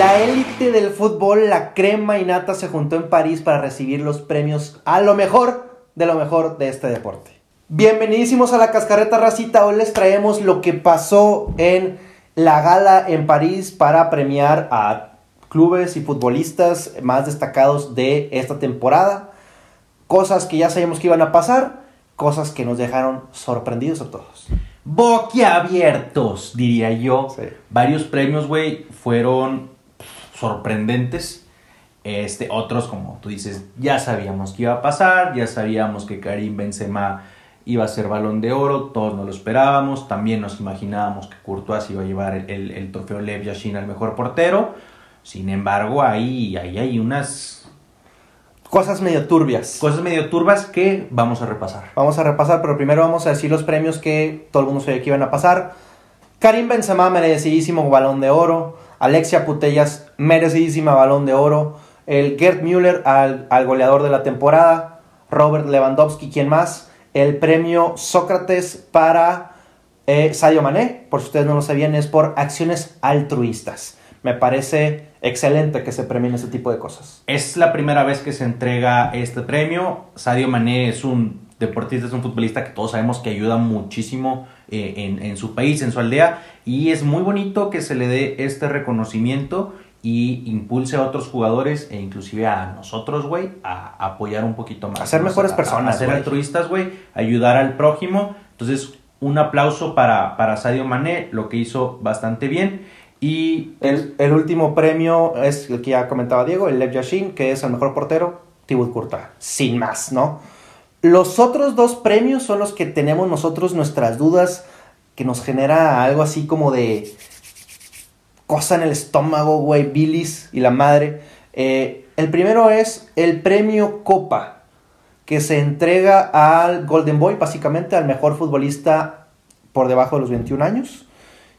La élite del fútbol, la crema y nata, se juntó en París para recibir los premios a lo mejor de lo mejor de este deporte. Bienvenidísimos a la Cascarreta Racita. Hoy les traemos lo que pasó en la gala en París para premiar a clubes y futbolistas más destacados de esta temporada. Cosas que ya sabíamos que iban a pasar, cosas que nos dejaron sorprendidos a todos. Boquiabiertos, diría yo. Sí. Varios premios, güey, fueron sorprendentes. Este, otros, como tú dices, ya sabíamos que iba a pasar, ya sabíamos que Karim Benzema iba a ser balón de oro, todos nos lo esperábamos, también nos imaginábamos que Courtois iba a llevar el, el- el trofeo Lev Yashin al mejor portero. Sin embargo, ahí, ahí hay unas Cosas medio turbias. cosas medio turbas que vamos a repasar. Vamos a repasar, pero primero vamos a decir los premios que todo el mundo sabía que iban a pasar. Karim Benzema, merecidísimo balón de oro. Alexia Putellas, merecidísima balón de oro. El Gerd Müller al, al goleador de la temporada. Robert Lewandowski, ¿quién más? El premio Sócrates para eh, Sadio Mané, por si ustedes no lo sabían, es por acciones altruistas. Me parece excelente que se premien este tipo de cosas. Es la primera vez que se entrega este premio. Sadio Mané es un deportista, es un futbolista que todos sabemos que ayuda muchísimo eh, en, en su país, en su aldea. Y es muy bonito que se le dé este reconocimiento y impulse a otros jugadores e inclusive a nosotros, güey, a apoyar un poquito más. A ser mejores A- personas, A ser altruistas, güey, ayudar al prójimo. Entonces, un aplauso para, para Sadio Mané, lo que hizo bastante bien. Y El, el último premio es el que ya comentaba Diego, el Lev Yashin, que es el mejor portero, Thibaut Courtois. Sin más, ¿no? Los otros dos premios son los que tenemos nosotros nuestras dudas, que nos genera algo así como de cosa en el estómago, güey, bilis y la madre. Eh, el primero es el premio Copa, que se entrega al Golden Boy, básicamente al mejor futbolista por debajo de los 21 años.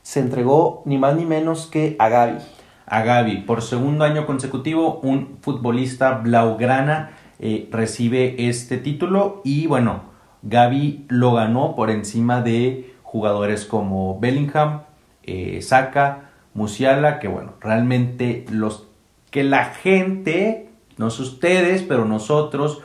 Se entregó ni más ni menos que a Gaby. a Gaby. Por segundo año consecutivo, un futbolista blaugrana eh, recibe este título y bueno, Gaby lo ganó por encima de jugadores como Bellingham, eh, Saka, Musiala, que bueno, realmente los que la gente, no sé ustedes, pero nosotros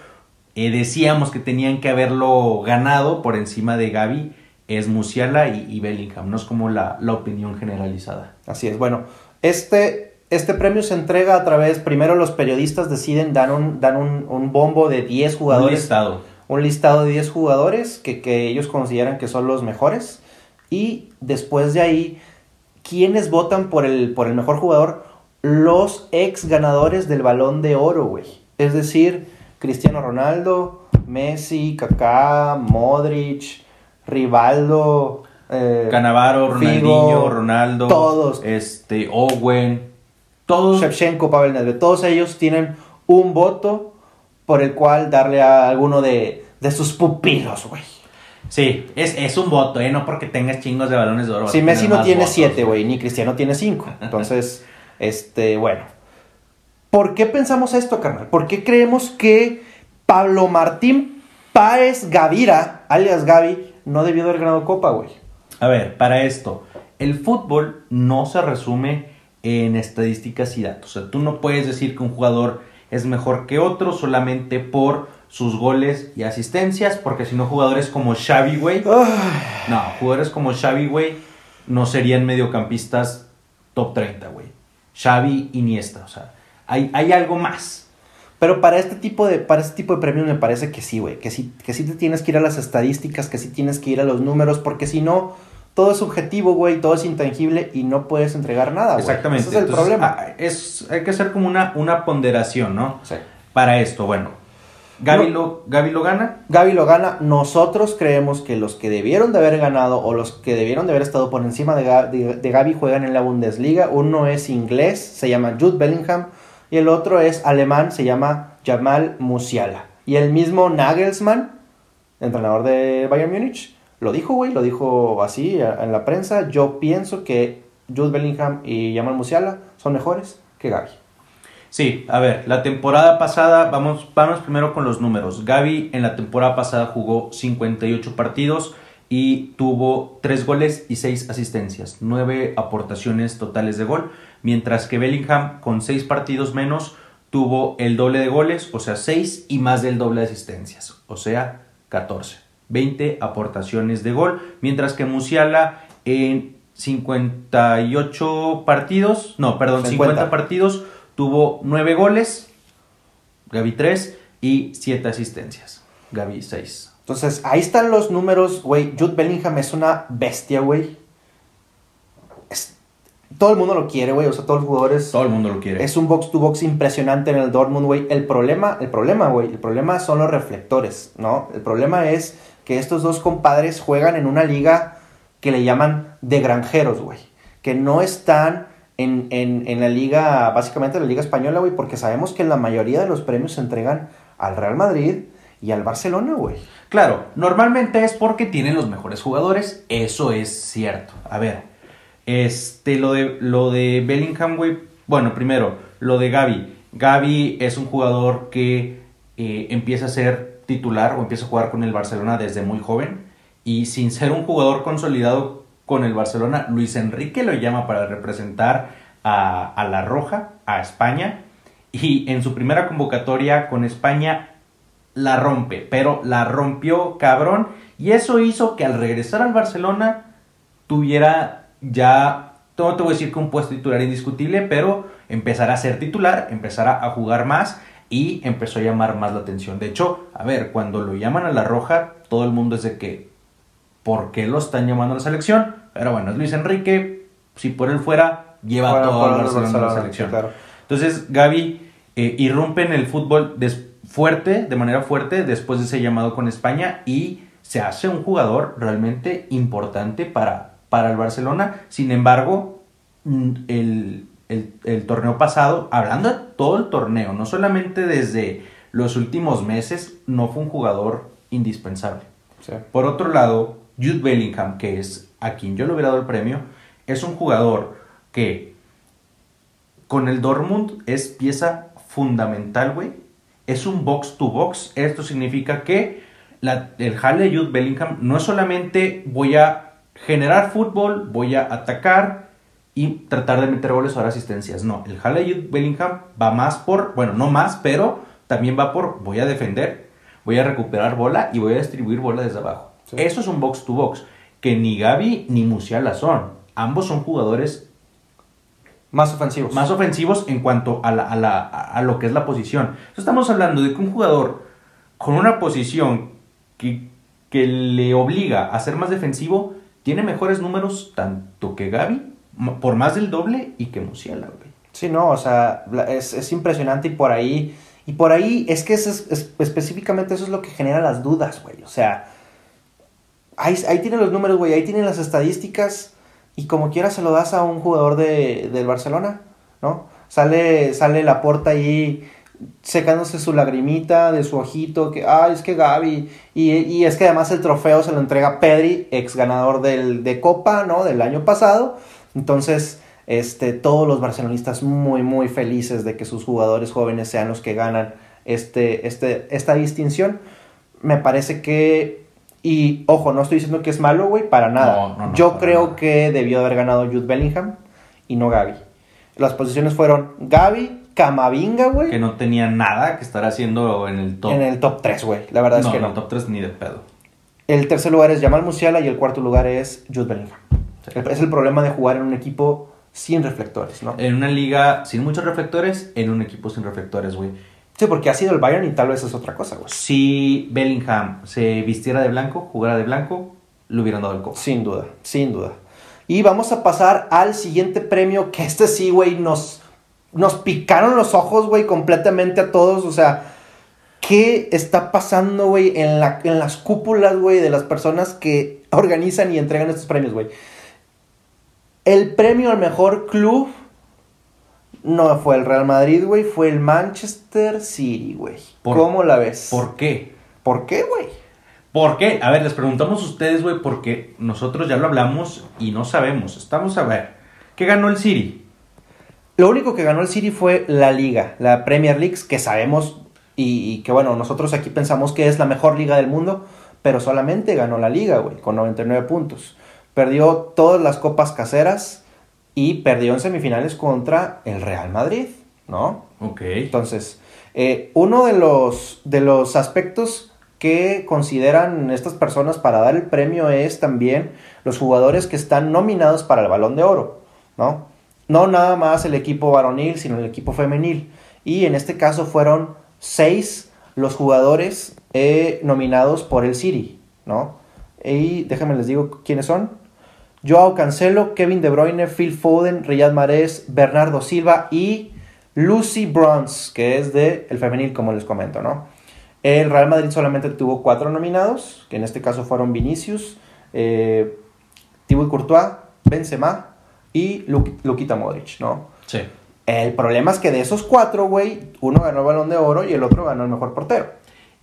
eh, decíamos que tenían que haberlo ganado por encima de Gaby, es Musiala y, Bellingham, no es como la, la opinión generalizada. Así es. Bueno, este, este premio se entrega a través, primero los periodistas deciden, dan un, dan un, un bombo de 10 Un jugadores. listado. un listado de 10 jugadores que, que ellos consideran que son los mejores. Y después de ahí, ¿quiénes votan por el, por el mejor jugador? Los ex ganadores del balón de oro, güey. Es decir, Cristiano Ronaldo, Messi, Kaká, Modric, Rivaldo, eh, Canavaro, Figo, Ronaldinho, Ronaldo, todos. este, Owen, todos. Shevchenko, Pavel Nedved, todos ellos tienen un voto por el cual darle a alguno de, de sus pupilos, güey. Sí, es, es un voto, ¿eh? No porque tengas chingos de balones de oro. Si Messi no tiene votos, 7, güey, ni Cristiano tiene 5. Entonces, este, bueno. ¿Por qué pensamos esto, carnal? ¿Por qué creemos que Pablo Martín Páez Gavira, alias Gaby, no debió haber ganado Copa, güey? A ver, para esto, el fútbol no se resume en estadísticas y datos. O sea, tú no puedes decir que un jugador es mejor que otro solamente por sus goles y asistencias, porque si no, jugadores como Xavi, güey, no, jugadores como Xavi, güey, no serían mediocampistas top 30, güey. Xavi, Iniesta, o sea, hay, hay algo más. Pero para este tipo de, para este tipo de premios me parece que sí, güey. Que sí, que sí te tienes que ir a las estadísticas, que sí tienes que ir a los números, porque si no, todo es subjetivo, güey, todo es intangible y no puedes entregar nada, güey. Exactamente. Ese es el Entonces, problema. ah, es, hay que hacer como una, una ponderación, ¿no? Sí. Para esto, bueno. Gaby, No. lo, Gaby lo gana. Gaby lo gana. Nosotros creemos que los que debieron de haber ganado o los que debieron de haber estado por encima de, Ga- de- de Gaby juegan en la Bundesliga. Uno es inglés, se llama Jude Bellingham. Y el otro es alemán, se llama Jamal Musiala. Y el mismo Nagelsmann, entrenador de Bayern Múnich, lo dijo, güey, lo dijo así en la prensa. Yo pienso que Jude Bellingham y Jamal Musiala son mejores que Gaby. Sí, a ver, la temporada pasada, vamos, vamos primero con los números. Gaby en la temporada pasada jugó 58 partidos y tuvo 3 goles y 6 asistencias, 9 aportaciones totales de gol, mientras que Bellingham con 6 partidos menos tuvo el doble de goles, o sea 6 y más del doble de asistencias, o sea 14. 20 aportaciones de gol, mientras que Musiala en 58 partidos, no, perdón, 50, partidos tuvo 9 goles, Gaby 3 y 7 asistencias, Gaby 6. Entonces, ahí están los números, güey. Jude Bellingham es una bestia, güey. Todo el mundo lo quiere, güey. O sea, todos los jugadores. Todo el mundo lo quiere. Es un box to box impresionante en el Dortmund, güey. El problema, el problema, güey. El problema son los reflectores, ¿no? El problema es que estos dos compadres juegan en una liga que le llaman de granjeros, güey. Que no están en, en, la liga, básicamente la liga española, güey, porque sabemos que la mayoría de los premios se entregan al Real Madrid y al Barcelona, güey. Claro, normalmente es porque tienen los mejores jugadores, eso es cierto. A ver, este, lo de, lo de Bellingham, güey, bueno, primero, lo de Gaby. Gaby es un jugador que eh, empieza a ser titular o empieza a jugar con el Barcelona desde muy joven. Y sin ser un jugador consolidado con el Barcelona, Luis Enrique lo llama para representar a, La Roja, a España, y en su primera convocatoria con España la rompe, pero la rompió cabrón, y eso hizo que al regresar al Barcelona tuviera ya, no te voy a decir que un puesto titular indiscutible, pero empezará a ser titular, empezará a jugar más y empezó a llamar más la atención. De hecho, a ver, cuando lo llaman a la roja, todo el mundo es de que, ¿por qué lo están llamando a la selección? Pero bueno, es Luis Enrique, si por él fuera, lleva todo el Barcelona a la selección. Entonces, Gaby eh, irrumpe en el fútbol fuerte, de manera fuerte, después de ese llamado con España y se hace un jugador realmente importante para, para el Barcelona. Sin embargo, mm, el, el, torneo pasado, hablando de todo el torneo, no solamente desde los últimos meses, no fue un jugador indispensable. Por otro lado, Jude Bellingham, que es a quien yo le hubiera dado el premio, es un jugador que con el Dortmund es pieza fundamental, güey. Es un box to box. Esto significa que la, el jale de Jude Bellingham no es solamente voy a generar fútbol, voy a atacar, y tratar de meter goles o dar asistencias. No, el Halle Bellingham va más por, bueno, no más, pero también va por voy a defender, voy a recuperar bola y voy a distribuir bola desde abajo. Eso es un box to box, que ni Gaby ni Musiala son. Ambos son jugadores más ofensivos. Más ofensivos en cuanto a, a, lo que es la posición. estamos hablando de que un jugador con una posición que, que le obliga a ser más defensivo tiene mejores números tanto que Gaby por más del doble y que Musiala, güey. Sí, no, o sea, es, impresionante y por ahí, y por ahí es que es, específicamente eso es lo que genera las dudas, güey. O sea, ahí, ahí tienen los números, güey, ahí tienen las estadísticas y como quiera se lo das a un jugador de, del Barcelona, ¿no? Sale, sale la puerta ahí secándose su lagrimita de su ojito, que, ay, es que Gaby, y, y, es que además el trofeo se lo entrega Pedri, ex ganador del, de Copa, ¿no? Del año pasado, entonces, este, todos los barcelonistas muy, muy felices de que sus jugadores jóvenes sean los que ganan este, este, esta distinción. Me parece que, y ojo, no estoy diciendo que es malo, güey, para nada. Yo creo que debió haber ganado Jude Bellingham y no Gaby. Las posiciones fueron Gaby, Camavinga, güey. Que no tenía nada que estar haciendo en el top. En el top 3, güey. La verdad es que no. No, el top 3 ni de pedo. El tercer lugar es Jamal Musiala y el cuarto lugar es Jude Bellingham. Es el problema de jugar en un equipo sin reflectores, ¿no? En una liga sin muchos reflectores, en un equipo sin reflectores, güey. Sí, porque ha sido el Bayern y tal vez es otra cosa, güey. Si Bellingham se vistiera de blanco, jugara de blanco, le hubieran dado el copo. Sin duda, sin duda. Y vamos a pasar al siguiente premio, que este sí, güey, nos, nos picaron los ojos, güey, completamente a todos. O sea, ¿qué está pasando, güey, en, la, en las cúpulas, güey, de las personas que organizan y entregan estos premios, güey? El premio al mejor club no fue el Real Madrid, güey, fue el Manchester City, güey. ¿Cómo la ves? ¿Por qué? ¿Por qué, güey? ¿Por qué? A ver, les preguntamos a ustedes, güey, porque nosotros ya lo hablamos y no sabemos. Estamos a ver. ¿Qué ganó el City? Lo único que ganó el City fue la liga, la Premier League, que sabemos y, y, que bueno, nosotros aquí pensamos que es la mejor liga del mundo, pero solamente ganó la liga, güey, con 99 puntos. Perdió todas las copas caseras y perdió en semifinales contra el Real Madrid, ¿no? Ok. Entonces, eh, uno de los, de los aspectos que consideran estas personas para dar el premio es también los jugadores que están nominados para el balón de oro, ¿no? No nada más el equipo varonil, sino el equipo femenil. Y en este caso fueron seis los jugadores eh, nominados por el City, ¿no? Y déjenme les digo quiénes son. Joao Cancelo, Kevin De Bruyne, Phil Foden, Riyad Mahrez, Bernardo Silva y Lucy Bronze, que es de el femenil, como les comento, ¿no? El Real Madrid solamente tuvo cuatro nominados, que en este caso fueron Vinicius, eh, Thibaut Courtois, Benzema y Lu- Luquita Modric, ¿no? Sí. El problema es que de esos cuatro, güey, uno ganó el Balón de Oro y el otro ganó el mejor portero.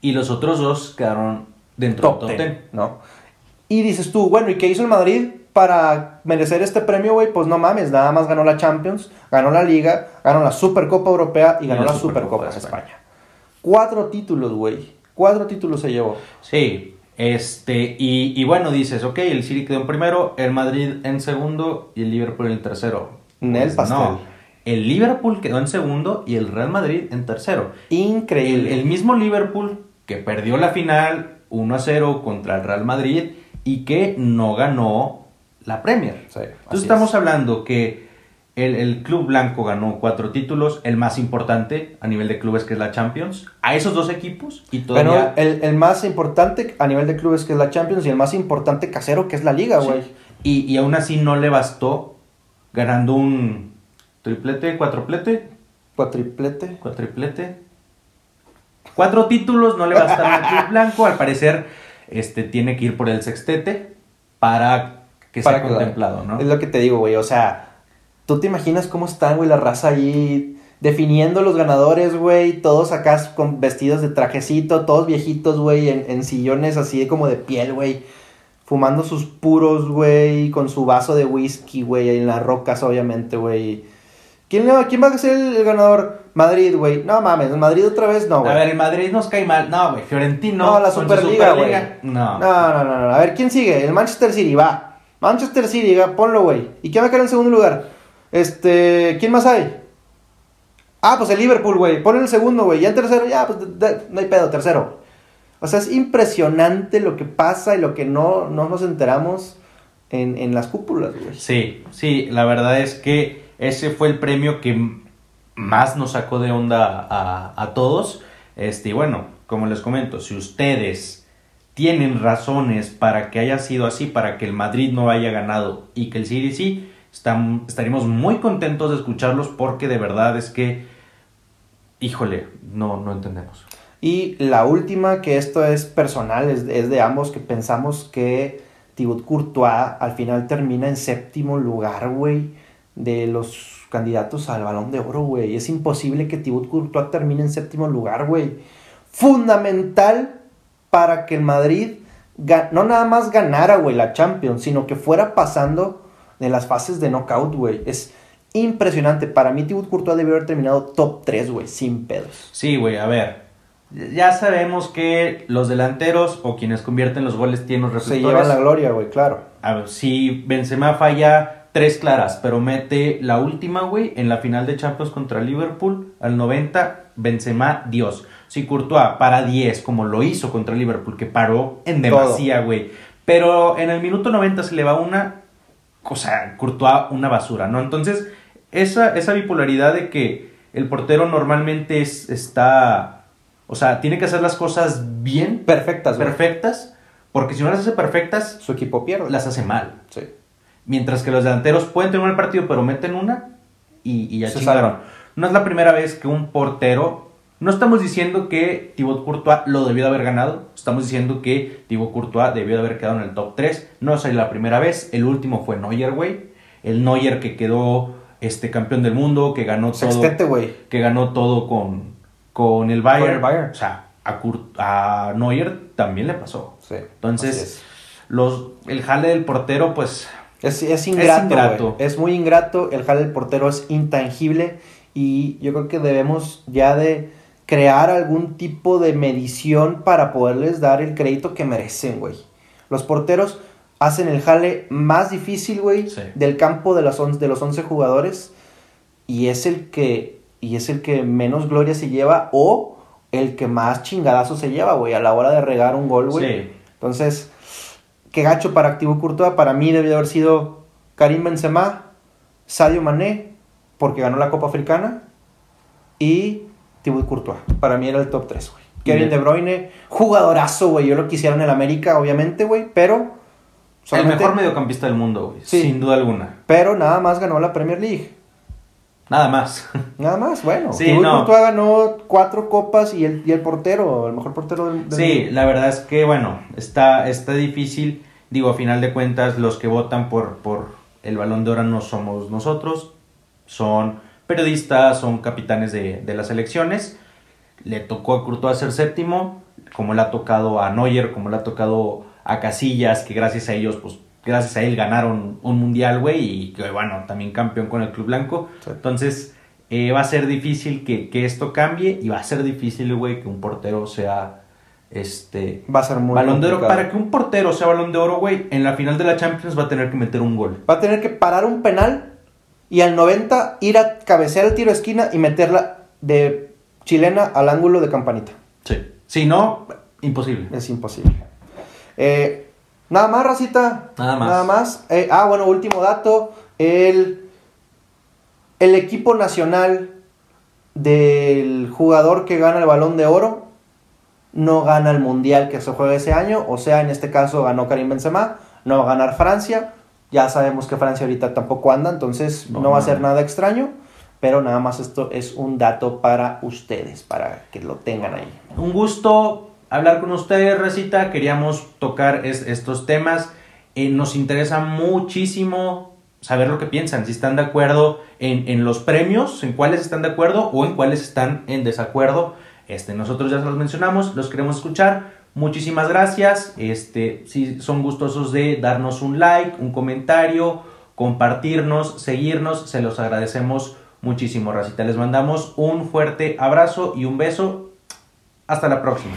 Y los otros dos quedaron dentro Top del top 10, 10. ¿no? Y dices tú, bueno, ¿y qué hizo el Madrid para merecer este premio, güey? Pues no mames, nada más ganó la Champions, ganó la Liga, ganó la Supercopa Europea y Y ganó la la Supercopa, Supercopa de España. España. Cuatro títulos, güey. Cuatro títulos se llevó. Sí, este, y, y bueno, dices, ok, el City quedó en primero, el Madrid en segundo y el Liverpool en tercero. El Pues pastel. No, el Liverpool quedó en segundo y el Real Madrid en tercero. El, Increíble. el mismo Liverpool que perdió la final 1 a 0 contra el Real Madrid y que no ganó la Premier. Sí, Entonces estamos es. hablando que el, el Club Blanco ganó cuatro títulos, el más importante a nivel de clubes que es la Champions, a esos dos equipos y todavía... el, el más importante a nivel de clubes que es la Champions y el más importante casero que es la Liga, Sí. güey. Y, y aún así no le bastó ganando un triplete, cuatroplete, Cuatriplete. cuatriplete. Cuatro títulos no le bastaron al Club Blanco, al parecer este, tiene que ir por el sextete para que Para sea que- contemplado, ¿no? Es lo que te digo, güey. O sea, tú te imaginas cómo están, güey, la raza ahí definiendo los ganadores, güey. Todos acá con vestidos de trajecito, todos viejitos, güey, en, en sillones así como de piel, güey. Fumando sus puros, güey, con su vaso de whisky, güey, en las rocas, obviamente, güey. ¿Quién, ¿Quién va a ser el ganador? Madrid, güey. No mames, Madrid otra vez no, güey. A ver, el Madrid nos cae mal. No, güey, Fiorentino. No, la Superliga, güey. No. No, no, no, no. A ver, ¿quién sigue? El Manchester City, va. Manchester City, va, ponlo, güey. ¿Y quién va a quedar en segundo lugar? Este, ¿quién más hay? Ah, pues el Liverpool, güey. Pon en el segundo, güey. Ya en tercero, ya, pues no hay pedo, tercero. O sea, es impresionante lo que pasa y lo que no, no nos enteramos en, en las cúpulas, güey. Sí, sí, la verdad es que ese fue el premio que más nos sacó de onda a, a todos. Este, y bueno, como les comento, si ustedes tienen razones para que haya sido así, para que el Madrid no haya ganado y que el City sí, estam- estaríamos muy contentos de escucharlos porque de verdad es que, híjole, no, no entendemos. Y la última, que esto es personal, es, es de ambos, que pensamos que Thibaut Courtois al final termina en séptimo lugar, güey, de los candidatos al balón de oro, güey. Es imposible que Thibaut Courtois termine en séptimo lugar, güey. Fundamental para que el Madrid no nada más ganara, güey, la Champions, sino que fuera pasando de las fases de knockout, güey. Es impresionante. Para mí, Thibaut Courtois debió haber terminado top 3, güey, sin pedos. Sí, güey, a ver. Ya sabemos que los delanteros o quienes convierten los goles tienen los Se reflectores. lleva la gloria, güey, claro. A ver, si Benzema falla tres claras, pero mete la última, güey, en la final de Champions contra Liverpool, al 90, Benzema, Dios. Si Courtois para 10, como lo hizo contra Liverpool, que paró en demasía, güey. Pero en el minuto 90 se le va una, o sea, Courtois una basura, ¿no? Entonces, esa, esa bipolaridad de que el portero normalmente es, está, o sea, tiene que hacer las cosas bien, Perfectas, güey. perfectas, porque si no las hace perfectas, Su equipo pierde. las hace mal. Sí. Mientras que los delanteros pueden tener un mal partido, pero meten una y, y ya Se chingaron. No es la primera vez que un portero. No estamos diciendo que Thibaut Courtois lo debió de haber ganado. Estamos diciendo que Thibaut Courtois debió de haber quedado en el top 3. No es la primera vez. El último fue Neuer, güey. El Neuer que quedó este, campeón del mundo, que ganó todo Sextete, güey. que ganó todo con, con el Bayern. Con el Bayern. O sea, a, Kur- a Neuer también le pasó. Sí. Entonces, es. los, el jale del portero, pues Es, es ingrato, ingrato. güey. Es muy ingrato. El jale del portero es intangible. Y yo creo que debemos ya de crear algún tipo de medición para poderles dar el crédito que merecen, güey. Los porteros, hacen el jale más difícil, güey, Sí. del campo de, las on- de los 11 jugadores y es el que y es el que menos gloria se lleva o el que más chingadazo se lleva, güey, a la hora de regar un gol, güey. Sí. Entonces, qué gacho para Activo Courtois, para mí debió haber sido Karim Benzema, Sadio Mané, porque ganó la Copa Africana y Thibaut Courtois. Para mí era el top 3, güey. Kevin. De Bruyne, jugadorazo, güey. Yo lo quisiera en el América, obviamente, güey, pero El mejor mediocampista del mundo, güey. Sí. Sin duda alguna. pero nada más ganó la Premier League. Nada más. Nada más, bueno. Sí, Thibaut no. Courtois ganó cuatro copas y el, y el portero, el mejor portero del, del Sí, mundo. la verdad es que, bueno, está, está difícil. Digo, a final de cuentas, los que votan por, por el balón de oro no somos nosotros. Son periodistas, son capitanes de, de las elecciones. Le tocó a Courtois ser séptimo, como le ha tocado a Neuer, como le ha tocado a Casillas, que gracias a ellos, pues, gracias a él ganaron un mundial, güey, y que, bueno, también campeón con el Club Blanco. Sí. Entonces, eh, va a ser difícil que, que esto cambie y va a ser difícil, güey, que un portero sea este Va a ser muy balón de oro. Para que un portero sea balón de oro, güey, en la final de la Champions va a tener que meter un gol. Va a tener que parar un penal y al 90 ir a cabecear el tiro de esquina y meterla de chilena al ángulo de campanita. Sí. Si no, imposible. Es imposible. Eh, nada más, Racita. Nada más. Nada más. Eh, ah, bueno, último dato. El, el equipo nacional del jugador que gana el balón de oro no gana el mundial que se juega ese año. O sea, en este caso ganó Karim Benzema. No va a ganar Francia. Ya sabemos que Francia ahorita tampoco anda, entonces no, No, va a ser nada extraño. Pero nada más esto es un dato para ustedes, para que lo tengan ahí. Un gusto hablar con ustedes, Recita. Queríamos tocar es- estos temas. Eh, nos interesa muchísimo saber lo que piensan, si están de acuerdo en, en los premios, en cuáles están de acuerdo o en cuáles están en desacuerdo. Este, nosotros ya se los mencionamos, los queremos escuchar. Muchísimas gracias. Este, si son gustosos de darnos un like, un comentario, compartirnos, seguirnos, se los agradecemos muchísimo, Racita. Les mandamos un fuerte abrazo y un beso. Hasta la próxima.